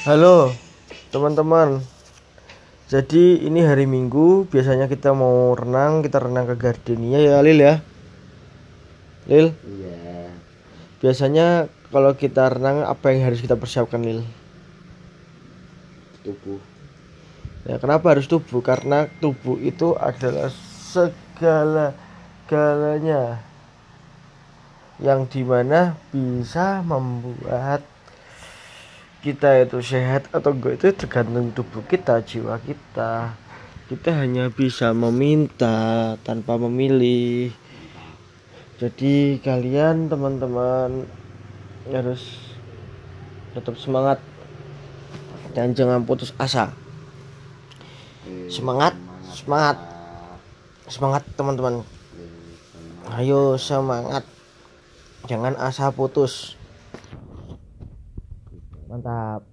Halo teman-teman. Jadi ini hari Minggu Biasanya kita mau renang Kita renang ke Gardenia ya Lil ya? Lil? Iya. Biasanya kalau kita renang Apa yang harus kita persiapkan Lil? Tubuh. Ya kenapa harus tubuh? Karena tubuh itu adalah segala galanya Yang di mana bisa membuat kita itu sehat atau enggak itu tergantung tubuh kita jiwa kita. Kita hanya bisa meminta tanpa memilih. Jadi kalian teman-teman harus tetap semangat dan jangan putus asa. Semangat. semangat. Semangat teman-teman. Ayo semangat. Jangan asa putus mantap